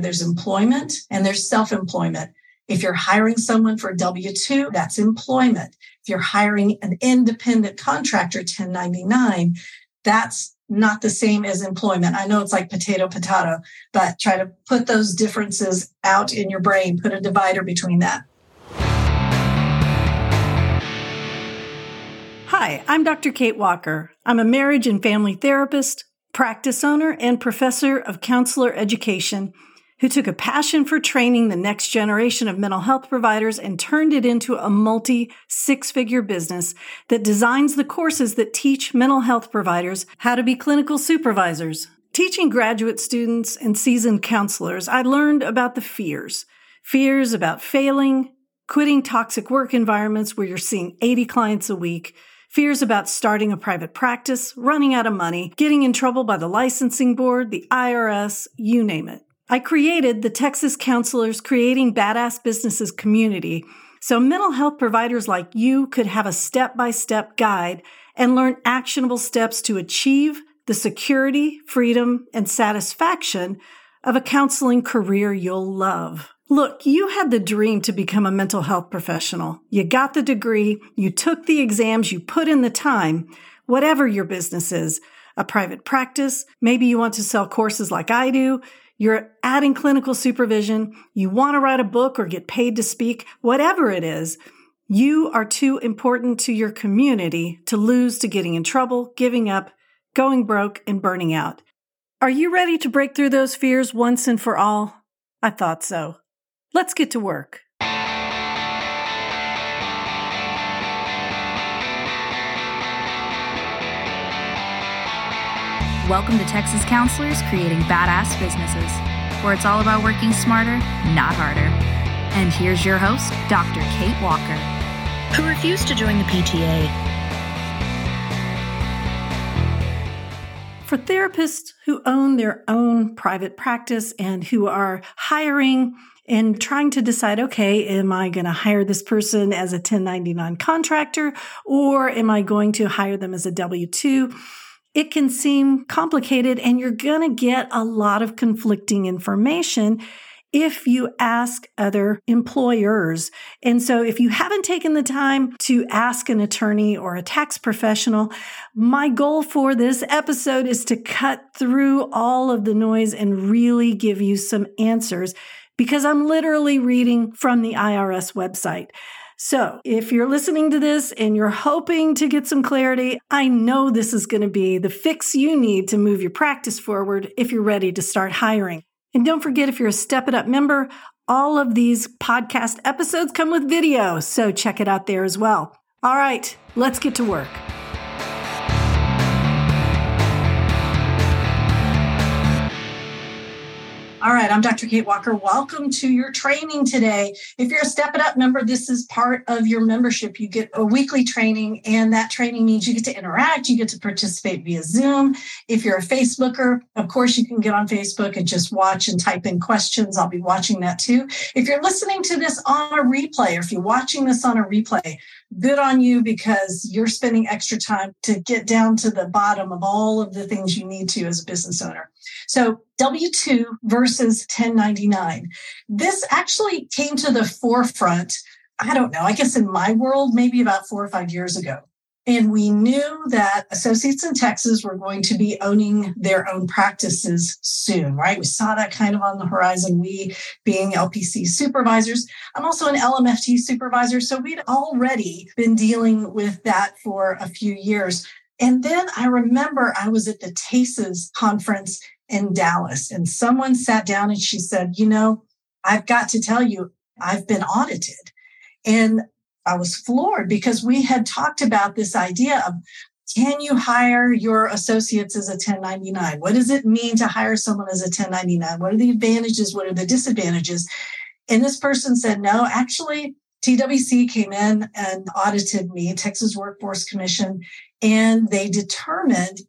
There's employment and there's self employment. If you're hiring someone for W 2, that's employment. If you're hiring an independent contractor, 1099, that's not the same as employment. I know it's like potato, potato, but try to put those differences out in your brain, put a divider between that. Hi, I'm Dr. Kate Walker. I'm a marriage and family therapist, practice owner, and professor of counselor education who took a passion for training the next generation of mental health providers and turned it into a multi six figure business that designs the courses that teach mental health providers how to be clinical supervisors. Teaching graduate students and seasoned counselors, I learned about the fears. Fears about failing, quitting toxic work environments where you're seeing 80 clients a week, fears about starting a private practice, running out of money, getting in trouble by the licensing board, the IRS, you name it. I created the Texas Counselors Creating Badass Businesses community so mental health providers like you could have a step by step guide and learn actionable steps to achieve the security, freedom, and satisfaction of a counseling career you'll love. Look, you had the dream to become a mental health professional. You got the degree, you took the exams, you put in the time, whatever your business is, a private practice, maybe you want to sell courses like I do, you're adding clinical supervision, you want to write a book or get paid to speak, whatever it is, you are too important to your community to lose to getting in trouble, giving up, going broke, and burning out. Are you ready to break through those fears once and for all? I thought so. Let's get to work. Welcome to Texas Counselors Creating Badass Businesses, where it's all about working smarter, not harder. And here's your host, Dr. Kate Walker, who refused to join the PTA. For therapists who own their own private practice and who are hiring and trying to decide, okay, am I going to hire this person as a 1099 contractor or am I going to hire them as a W 2? It can seem complicated and you're going to get a lot of conflicting information if you ask other employers. And so if you haven't taken the time to ask an attorney or a tax professional, my goal for this episode is to cut through all of the noise and really give you some answers because I'm literally reading from the IRS website. So if you're listening to this and you're hoping to get some clarity, I know this is going to be the fix you need to move your practice forward if you're ready to start hiring. And don't forget, if you're a Step It Up member, all of these podcast episodes come with video. So check it out there as well. All right, let's get to work. All right, I'm Dr. Kate Walker. Welcome to your training today. If you're a Step It Up member, this is part of your membership. You get a weekly training, and that training means you get to interact, you get to participate via Zoom. If you're a Facebooker, of course, you can get on Facebook and just watch and type in questions. I'll be watching that too. If you're listening to this on a replay, or if you're watching this on a replay, good on you because you're spending extra time to get down to the bottom of all of the things you need to as a business owner. So W 2 versus 1099. This actually came to the forefront, I don't know, I guess in my world, maybe about four or five years ago. And we knew that associates in Texas were going to be owning their own practices soon, right? We saw that kind of on the horizon. We being LPC supervisors. I'm also an LMFT supervisor. So we'd already been dealing with that for a few years. And then I remember I was at the TACES conference in Dallas, and someone sat down and she said, You know, I've got to tell you, I've been audited. And I was floored because we had talked about this idea of can you hire your associates as a 1099? What does it mean to hire someone as a 1099? What are the advantages? What are the disadvantages? And this person said, no, actually, TWC came in and audited me, Texas Workforce Commission, and they determined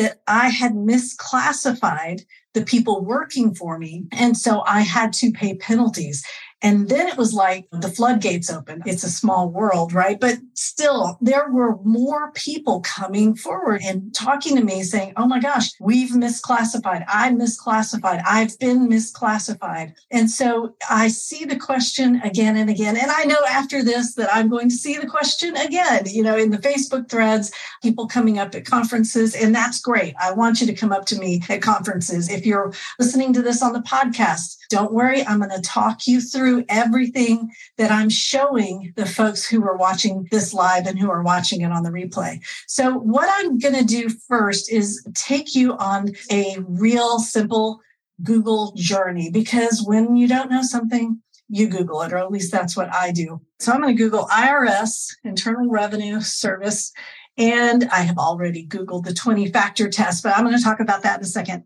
that I had misclassified the people working for me. And so I had to pay penalties. And then it was like the floodgates open. It's a small world, right? But still, there were more people coming forward and talking to me saying, Oh my gosh, we've misclassified. I'm misclassified. I've been misclassified. And so I see the question again and again. And I know after this that I'm going to see the question again, you know, in the Facebook threads, people coming up at conferences. And that's great. I want you to come up to me at conferences. If you're listening to this on the podcast, don't worry. I'm going to talk you through through everything that I'm showing the folks who are watching this live and who are watching it on the replay. So, what I'm going to do first is take you on a real simple Google journey because when you don't know something, you Google it, or at least that's what I do. So, I'm going to Google IRS, Internal Revenue Service. And I have already Googled the 20 factor test, but I'm going to talk about that in a second.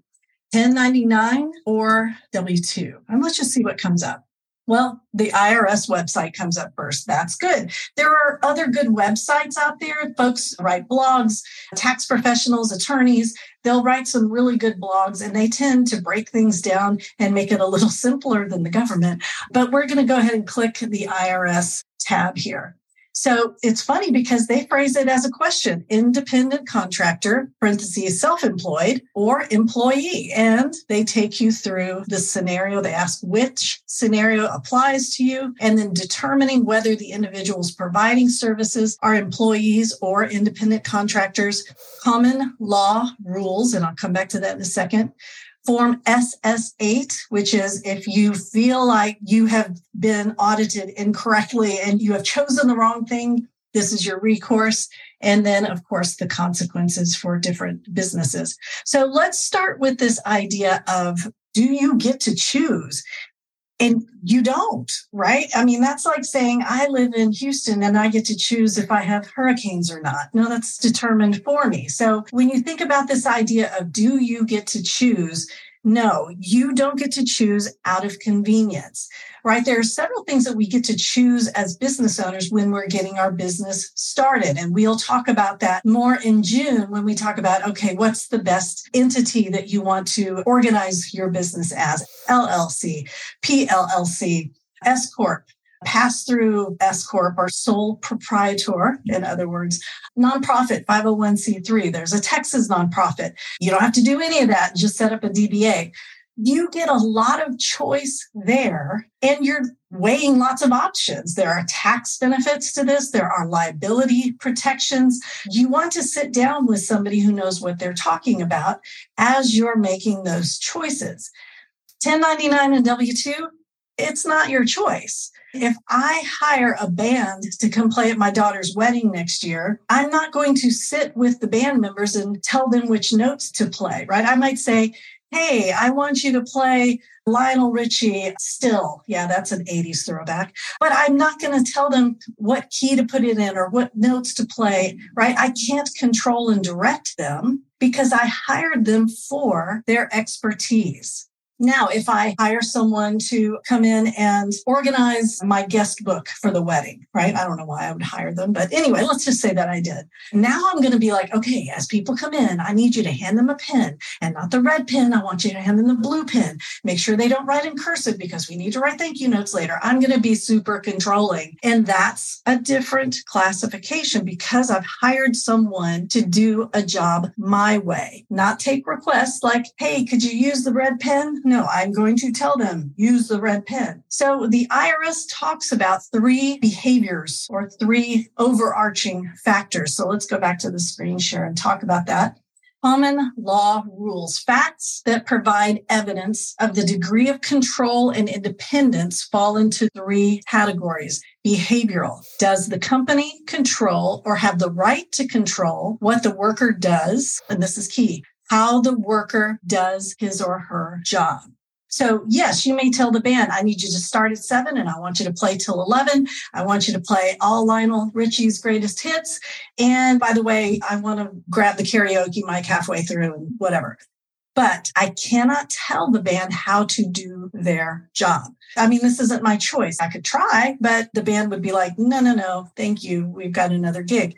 1099 or W 2. And let's just see what comes up. Well, the IRS website comes up first. That's good. There are other good websites out there. Folks write blogs, tax professionals, attorneys, they'll write some really good blogs and they tend to break things down and make it a little simpler than the government. But we're going to go ahead and click the IRS tab here. So it's funny because they phrase it as a question independent contractor, parentheses, self employed, or employee. And they take you through the scenario. They ask which scenario applies to you, and then determining whether the individuals providing services are employees or independent contractors, common law rules. And I'll come back to that in a second Form SS8, which is if you feel like you have been audited incorrectly and you have chosen the wrong thing, this is your recourse. And then, of course, the consequences for different businesses. So let's start with this idea of do you get to choose? And you don't, right? I mean, that's like saying I live in Houston and I get to choose if I have hurricanes or not. No, that's determined for me. So when you think about this idea of do you get to choose? No, you don't get to choose out of convenience right? There are several things that we get to choose as business owners when we're getting our business started. And we'll talk about that more in June when we talk about, okay, what's the best entity that you want to organize your business as? LLC, PLLC, S Corp, pass through S Corp or sole proprietor, in other words, nonprofit 501c3. There's a Texas nonprofit. You don't have to do any of that. Just set up a DBA you get a lot of choice there and you're weighing lots of options. There are tax benefits to this, there are liability protections. You want to sit down with somebody who knows what they're talking about as you're making those choices. 1099 and W 2, it's not your choice. If I hire a band to come play at my daughter's wedding next year, I'm not going to sit with the band members and tell them which notes to play, right? I might say, hey, I want you to play Lionel Richie still. Yeah, that's an 80s throwback. But I'm not going to tell them what key to put it in or what notes to play, right? I can't control and direct them because I hired them for their expertise. Now, if I hire someone to come in and organize my guest book for the wedding, right? I don't know why I would hire them, but anyway, let's just say that I did. Now I'm going to be like, okay, as people come in, I need you to hand them a pen and not the red pen. I want you to hand them the blue pen. Make sure they don't write in cursive because we need to write thank you notes later. I'm going to be super controlling. And that's a different classification because I've hired someone to do a job my way, not take requests like, hey, could you use the red pen? No, I'm going to tell them use the red pen. So the IRS talks about three behaviors or three overarching factors. So let's go back to the screen share and talk about that. Common law rules, facts that provide evidence of the degree of control and independence fall into three categories. Behavioral. Does the company control or have the right to control what the worker does? And this is key how the worker does his or her job. So yes, you may tell the band, I need you to start at seven and I want you to play till 11. I want you to play all Lionel Richie's greatest hits. And by the way, I want to grab the karaoke mic halfway through and whatever. But I cannot tell the band how to do their job. I mean, this isn't my choice. I could try, but the band would be like, no, no, no, thank you. We've got another gig.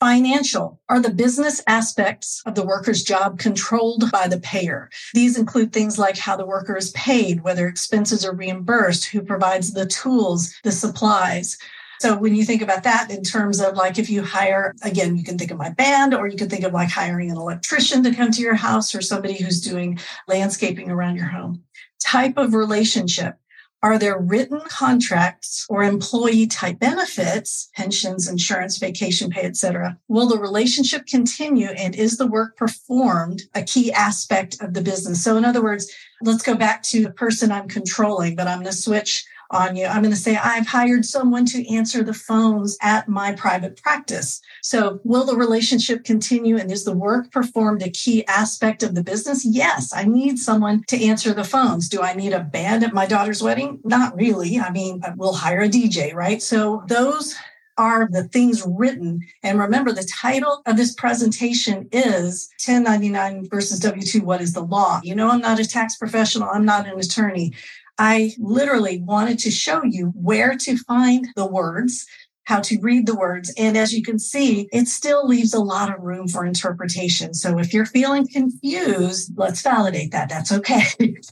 Financial are the business aspects of the worker's job controlled by the payer. These include things like how the worker is paid, whether expenses are reimbursed, who provides the tools, the supplies. So when you think about that in terms of like if you hire, again, you can think of my band, or you can think of like hiring an electrician to come to your house or somebody who's doing landscaping around your home. Type of relationship. Are there written contracts or employee type benefits, pensions, insurance, vacation pay, etc.? Will the relationship continue and is the work performed a key aspect of the business? So in other words, let's go back to the person I'm controlling, but I'm going to switch on you. I'm going to say, I've hired someone to answer the phones at my private practice. So, will the relationship continue? And is the work performed a key aspect of the business? Yes, I need someone to answer the phones. Do I need a band at my daughter's wedding? Not really. I mean, we'll hire a DJ, right? So, those are the things written. And remember, the title of this presentation is 1099 versus W 2 What is the law? You know, I'm not a tax professional, I'm not an attorney. I literally wanted to show you where to find the words, how to read the words. And as you can see, it still leaves a lot of room for interpretation. So if you're feeling confused, let's validate that. That's okay.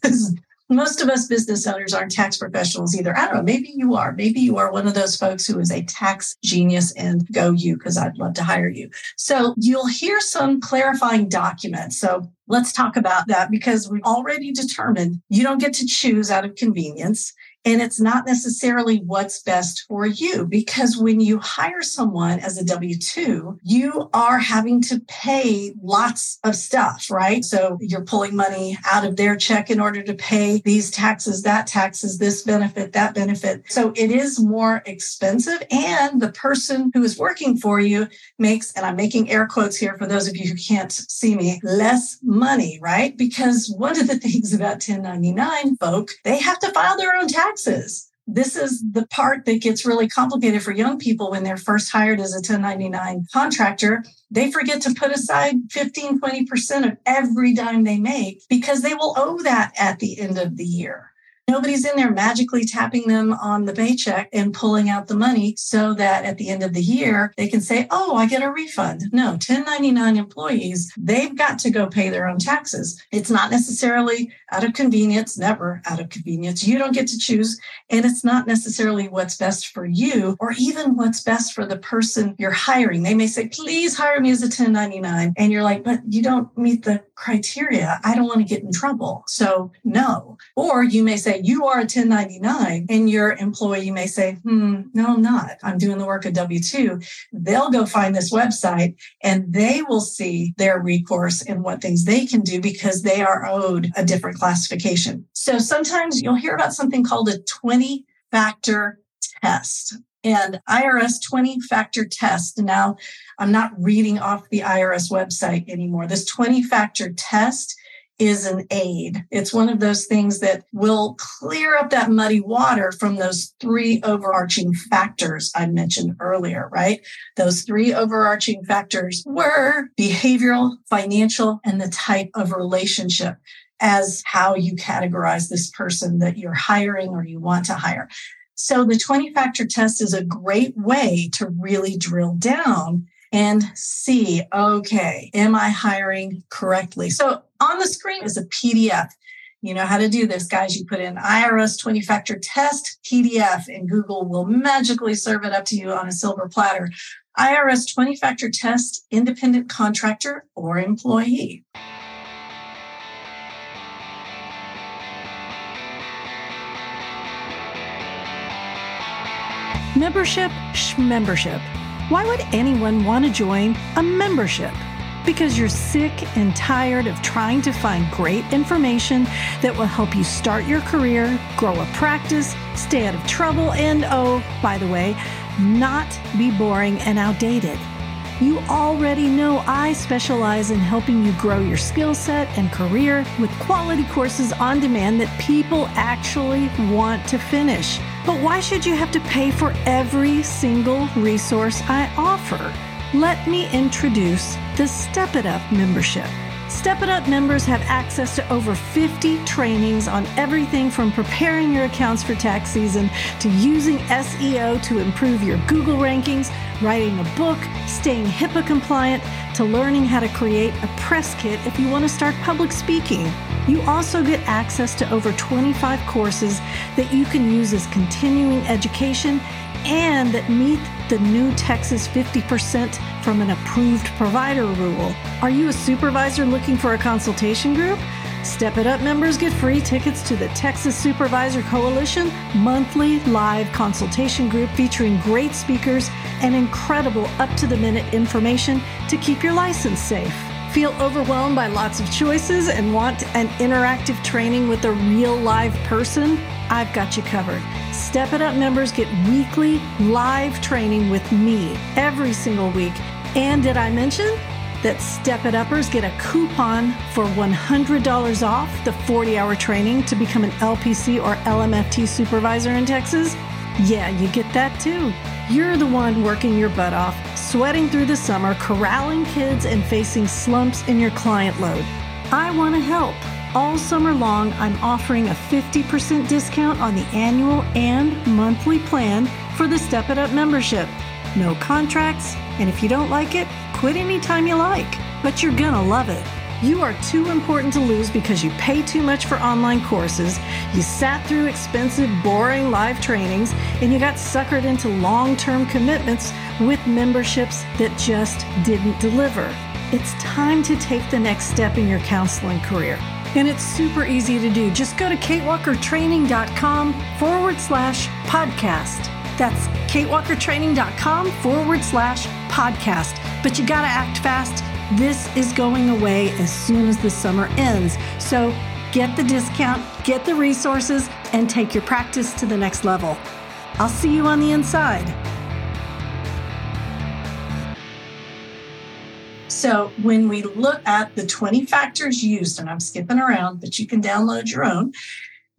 most of us business owners aren't tax professionals either. I don't know. Maybe you are. Maybe you are one of those folks who is a tax genius and go you because I'd love to hire you. So you'll hear some clarifying documents. So let's talk about that because we've already determined you don't get to choose out of convenience. And it's not necessarily what's best for you because when you hire someone as a W 2, you are having to pay lots of stuff, right? So you're pulling money out of their check in order to pay these taxes, that taxes, this benefit, that benefit. So it is more expensive. And the person who is working for you makes, and I'm making air quotes here for those of you who can't see me, less money, right? Because one of the things about 1099 folk, they have to file their own taxes taxes. This is the part that gets really complicated for young people when they're first hired as a 1099 contractor. They forget to put aside 15, 20% of every dime they make because they will owe that at the end of the year. Nobody's in there magically tapping them on the paycheck and pulling out the money so that at the end of the year, they can say, Oh, I get a refund. No, 1099 employees, they've got to go pay their own taxes. It's not necessarily out of convenience, never out of convenience. You don't get to choose. And it's not necessarily what's best for you or even what's best for the person you're hiring. They may say, Please hire me as a 1099. And you're like, But you don't meet the criteria. I don't want to get in trouble. So, no. Or you may say, You are a 1099, and your employee may say, Hmm, no, I'm not. I'm doing the work of W 2. They'll go find this website and they will see their recourse and what things they can do because they are owed a different classification. So, sometimes you'll hear about something called a 20 factor test and IRS 20 factor test. Now, I'm not reading off the IRS website anymore. This 20 factor test is an aid. It's one of those things that will clear up that muddy water from those three overarching factors I mentioned earlier, right? Those three overarching factors were behavioral, financial, and the type of relationship as how you categorize this person that you're hiring or you want to hire. So the 20 factor test is a great way to really drill down and see, okay, am I hiring correctly? So on the screen is a PDF. You know how to do this, guys. You put in IRS 20 factor test PDF and Google will magically serve it up to you on a silver platter. IRS 20 factor test, independent contractor or employee. Membership, membership. Why would anyone want to join a membership? Because you're sick and tired of trying to find great information that will help you start your career, grow a practice, stay out of trouble, and oh, by the way, not be boring and outdated. You already know I specialize in helping you grow your skill set and career with quality courses on demand that people actually want to finish. But why should you have to pay for every single resource I offer? Let me introduce the Step It Up membership. Step It Up members have access to over 50 trainings on everything from preparing your accounts for tax season to using SEO to improve your Google rankings, writing a book, staying HIPAA compliant, to learning how to create a press kit if you want to start public speaking. You also get access to over 25 courses that you can use as continuing education and that meet the new Texas 50% from an approved provider rule. Are you a supervisor looking for a consultation group? Step It Up members get free tickets to the Texas Supervisor Coalition monthly live consultation group featuring great speakers and incredible up to the minute information to keep your license safe. Feel overwhelmed by lots of choices and want an interactive training with a real live person? I've got you covered. Step It Up members get weekly live training with me every single week. And did I mention that Step It Uppers get a coupon for $100 off the 40 hour training to become an LPC or LMFT supervisor in Texas? Yeah, you get that too. You're the one working your butt off, sweating through the summer, corralling kids, and facing slumps in your client load. I want to help. All summer long, I'm offering a 50% discount on the annual and monthly plan for the Step It Up membership. No contracts, and if you don't like it, quit anytime you like. But you're gonna love it. You are too important to lose because you pay too much for online courses, you sat through expensive, boring live trainings, and you got suckered into long term commitments with memberships that just didn't deliver. It's time to take the next step in your counseling career. And it's super easy to do. Just go to katewalkertraining.com forward slash podcast. That's katewalkertraining.com forward slash podcast. But you got to act fast. This is going away as soon as the summer ends. So get the discount, get the resources, and take your practice to the next level. I'll see you on the inside. So when we look at the 20 factors used, and I'm skipping around, but you can download your own,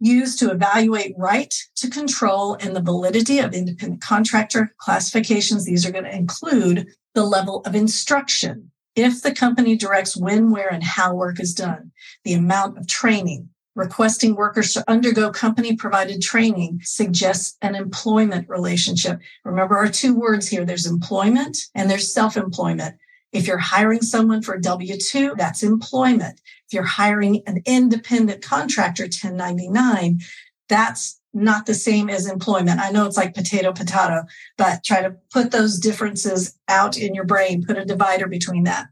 used to evaluate right to control and the validity of independent contractor classifications, these are going to include the level of instruction. If the company directs when, where, and how work is done, the amount of training, requesting workers to undergo company provided training suggests an employment relationship. Remember our two words here. There's employment and there's self-employment. If you're hiring someone for W 2, that's employment. If you're hiring an independent contractor, 1099, that's not the same as employment. I know it's like potato, potato, but try to put those differences out in your brain, put a divider between that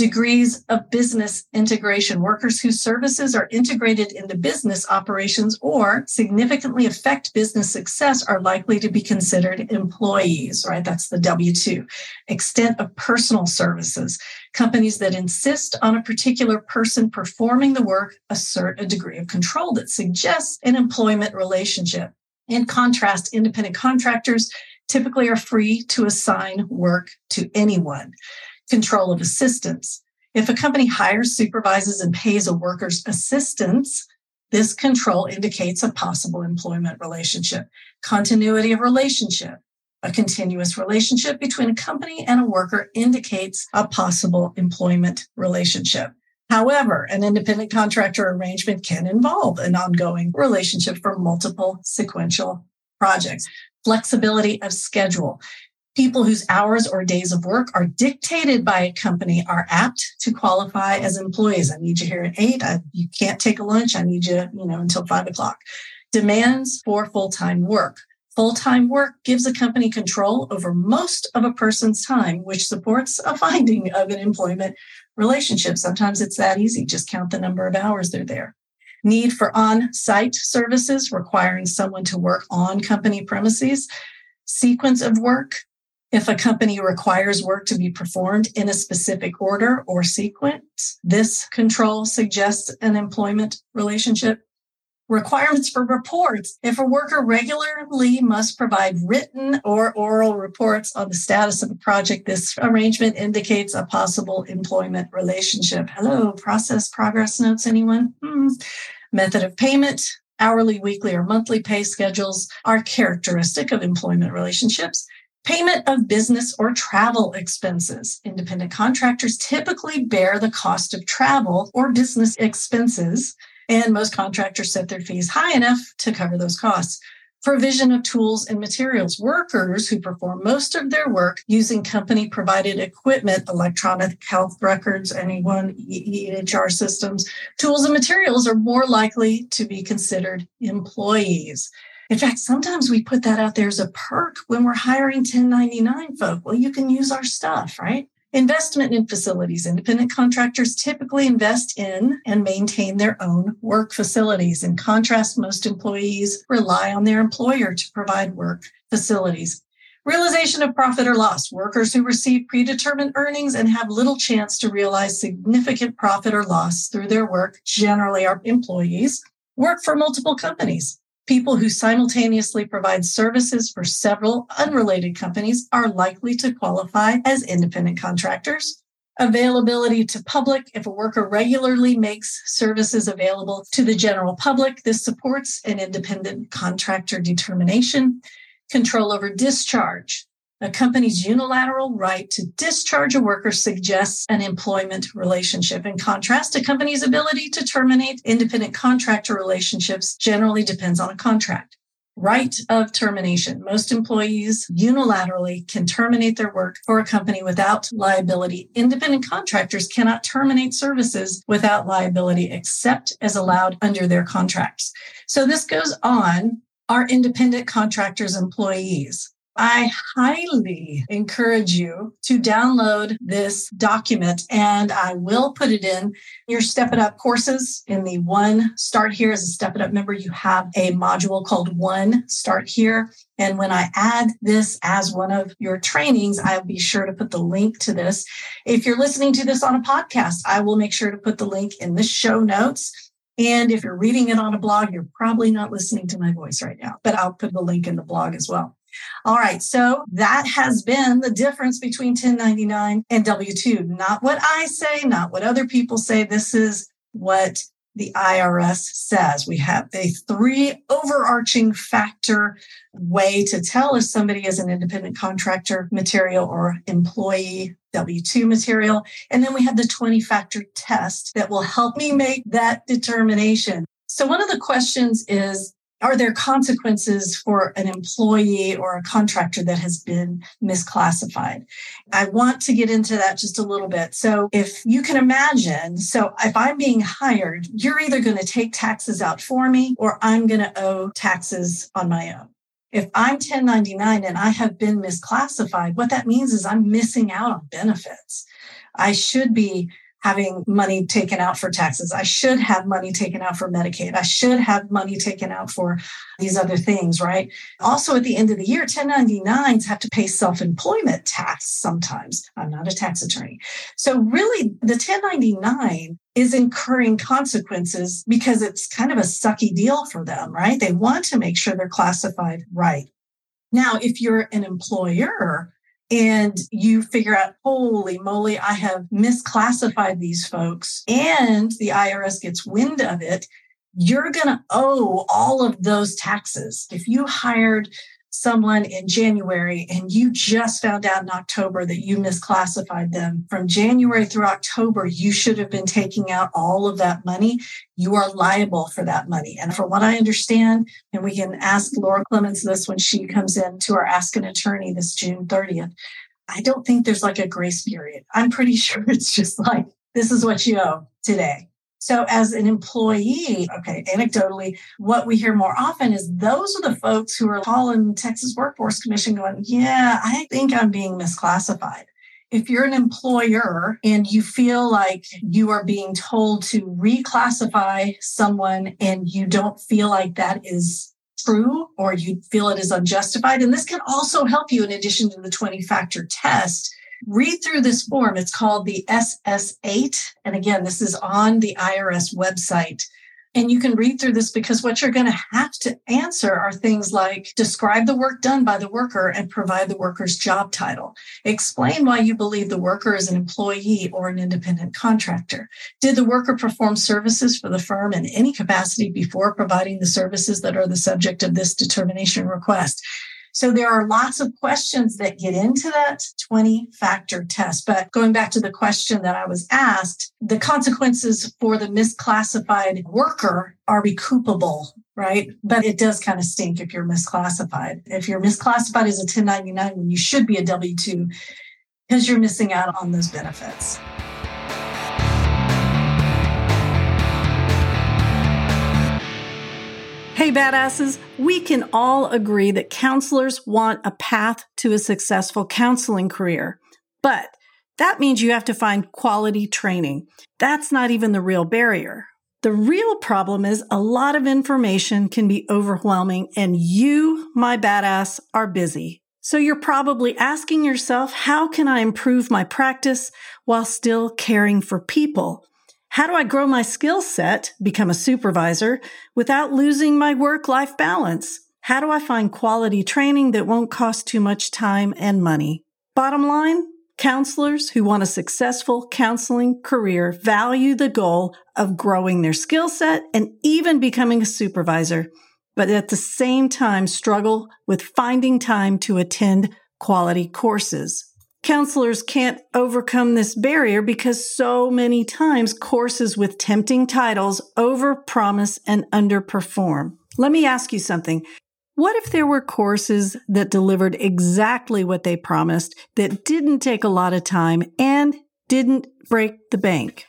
degrees of business integration, workers whose services are integrated into business operations or significantly affect business success are likely to be considered employees, right? That's the W 2. Extent of personal services. Companies that insist on a particular person performing the work assert a degree of control that suggests an employment relationship. In contrast, independent contractors typically are free to assign work to anyone control of assistance. If a company hires, supervises, and pays a worker's assistance, this control indicates a possible employment relationship. Continuity of relationship. A continuous relationship between a company and a worker indicates a possible employment relationship. However, an independent contractor arrangement can involve an ongoing relationship for multiple sequential projects. Flexibility of schedule. People whose hours or days of work are dictated by a company are apt to qualify as employees. I need you here at eight. I, you can't take a lunch. I need you, you know, until five o'clock. Demands for full-time work. Full-time work gives a company control over most of a person's time, which supports a finding of an employment relationship. Sometimes it's that easy. Just count the number of hours they're there. Need for on-site services requiring someone to work on company premises. Sequence of work, if a company requires work to be performed in a specific order or sequence, this control suggests an employment relationship. Requirements for reports. If a worker regularly must provide written or oral reports on the status of a project, this arrangement indicates a possible employment relationship. Hello, process progress notes, anyone? Hmm. Method of payment. Hourly, weekly, or monthly pay schedules are characteristic of employment relationships. Payment of business or travel expenses. Independent contractors typically bear the cost of travel or business expenses, and most contractors set their fees high enough to cover those costs. Provision of tools and materials. Workers who perform most of their work using company provided equipment, electronic health records, anyone, EHR systems, tools and materials are more likely to be considered employees. In fact, sometimes we put that out there as a perk when we're hiring 1099 folk. Well, you can use our stuff, right? Investment in facilities. Independent contractors typically invest in and maintain their own work facilities. In contrast, most employees rely on their employer to provide work facilities. Realization of profit or loss. Workers who receive predetermined earnings and have little chance to realize significant profit or loss through their work generally are employees. Work for multiple companies. People who simultaneously provide services for several unrelated companies are likely to qualify as independent contractors. Availability to public. If a worker regularly makes services available to the general public, this supports an independent contractor determination. Control over discharge. A company's unilateral right to discharge a worker suggests an employment relationship. In contrast, a company's ability to terminate independent contractor relationships generally depends on a contract. Right of termination. Most employees unilaterally can terminate their work for a company without liability. Independent contractors cannot terminate services without liability except as allowed under their contracts. So this goes on. Are independent contractors employees? I highly encourage you to download this document and I will put it in your Step It Up courses. In the One Start Here as a Step It Up member, you have a module called One Start Here. And when I add this as one of your trainings, I'll be sure to put the link to this. If you're listening to this on a podcast, I will make sure to put the link in the show notes. And if you're reading it on a blog, you're probably not listening to my voice right now, but I'll put the link in the blog as well. All right. So that has been the difference between 1099 and W 2. Not what I say, not what other people say. This is what the IRS says. We have a three overarching factor way to tell if somebody is an independent contractor material or employee W 2 material. And then we have the 20 factor test that will help me make that determination. So, one of the questions is are there consequences for an employee or a contractor that has been misclassified? I want to get into that just a little bit. So, if you can imagine, so if I'm being hired, you're either going to take taxes out for me or I'm going to owe taxes on my own. If I'm 1099 and I have been misclassified, what that means is I'm missing out on benefits. I should be having money taken out for taxes. I should have money taken out for Medicaid. I should have money taken out for these other things, right? Also, at the end of the year, 1099s have to pay self employment tax sometimes. I'm not a tax attorney. So, really, the 1099 is incurring consequences because it's kind of a sucky deal for them, right? They want to make sure they're classified right. Now, if you're an employer, and you figure out, holy moly, I have misclassified these folks, and the IRS gets wind of it, you're going to owe all of those taxes. If you hired someone in January and you just found out in October that you misclassified them, from January through October, you should have been taking out all of that money. You are liable for that money. And from what I understand, and we can ask Laura Clemens this when she comes in to our Ask an Attorney this June 30th. I don't think there's like a grace period. I'm pretty sure it's just like, this is what you owe today. So, as an employee, okay, anecdotally, what we hear more often is those are the folks who are calling Texas Workforce Commission going, Yeah, I think I'm being misclassified. If you're an employer and you feel like you are being told to reclassify someone and you don't feel like that is true or you feel it is unjustified, and this can also help you in addition to the 20 factor test read through this form. It's called the SS8. And again, this is on the IRS website. And you can read through this because what you're going to have to answer are things like describe the work done by the worker and provide the worker's job title. Explain why you believe the worker is an employee or an independent contractor. Did the worker perform services for the firm in any capacity before providing the services that are the subject of this determination request? So there are lots of questions that get into that 20 factor test. But going back to the question that I was asked, the consequences for the misclassified worker are recoupable, right? But it does kind of stink if you're misclassified. If you're misclassified as a 1099 when you should be a W 2, because you're missing out on those benefits. Hey, badasses, we can all agree that counselors want a path to a successful counseling career. But that means you have to find quality training. That's not even the real barrier. The real problem is a lot of information can be overwhelming and you, my badass, are busy. So you're probably asking yourself, how can I improve my practice while still caring for people? How do I grow my skill set, become a supervisor, without losing my work life balance? How do I find quality training that won't cost too much time and money? Bottom line, counselors who want a successful counseling career value the goal of growing their skill set and even becoming a supervisor, but at the same time struggle with finding time to attend quality courses counselors can't overcome this barrier because so many times courses with tempting titles overpromise and underperform. Let me ask you something. What if there were courses that delivered exactly what they promised, that didn't take a lot of time and didn't break the bank?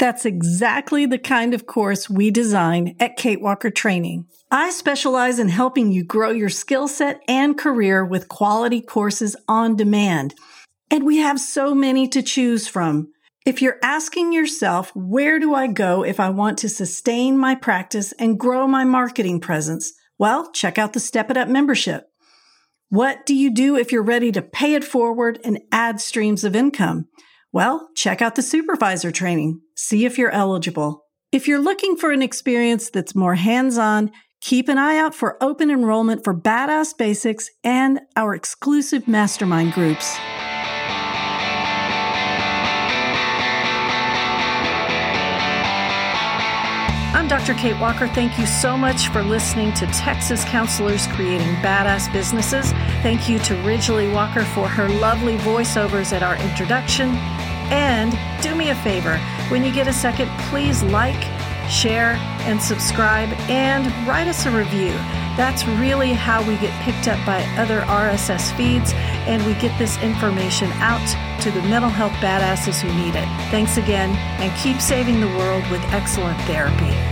That's exactly the kind of course we design at Kate Walker Training. I specialize in helping you grow your skill set and career with quality courses on demand. And we have so many to choose from. If you're asking yourself, where do I go if I want to sustain my practice and grow my marketing presence? Well, check out the Step It Up membership. What do you do if you're ready to pay it forward and add streams of income? Well, check out the supervisor training. See if you're eligible. If you're looking for an experience that's more hands on, keep an eye out for open enrollment for Badass Basics and our exclusive mastermind groups. I'm Dr. Kate Walker. Thank you so much for listening to Texas Counselors Creating Badass Businesses. Thank you to Ridgely Walker for her lovely voiceovers at our introduction. And do me a favor, when you get a second, please like, share, and subscribe, and write us a review. That's really how we get picked up by other RSS feeds, and we get this information out to the mental health badasses who need it. Thanks again, and keep saving the world with excellent therapy.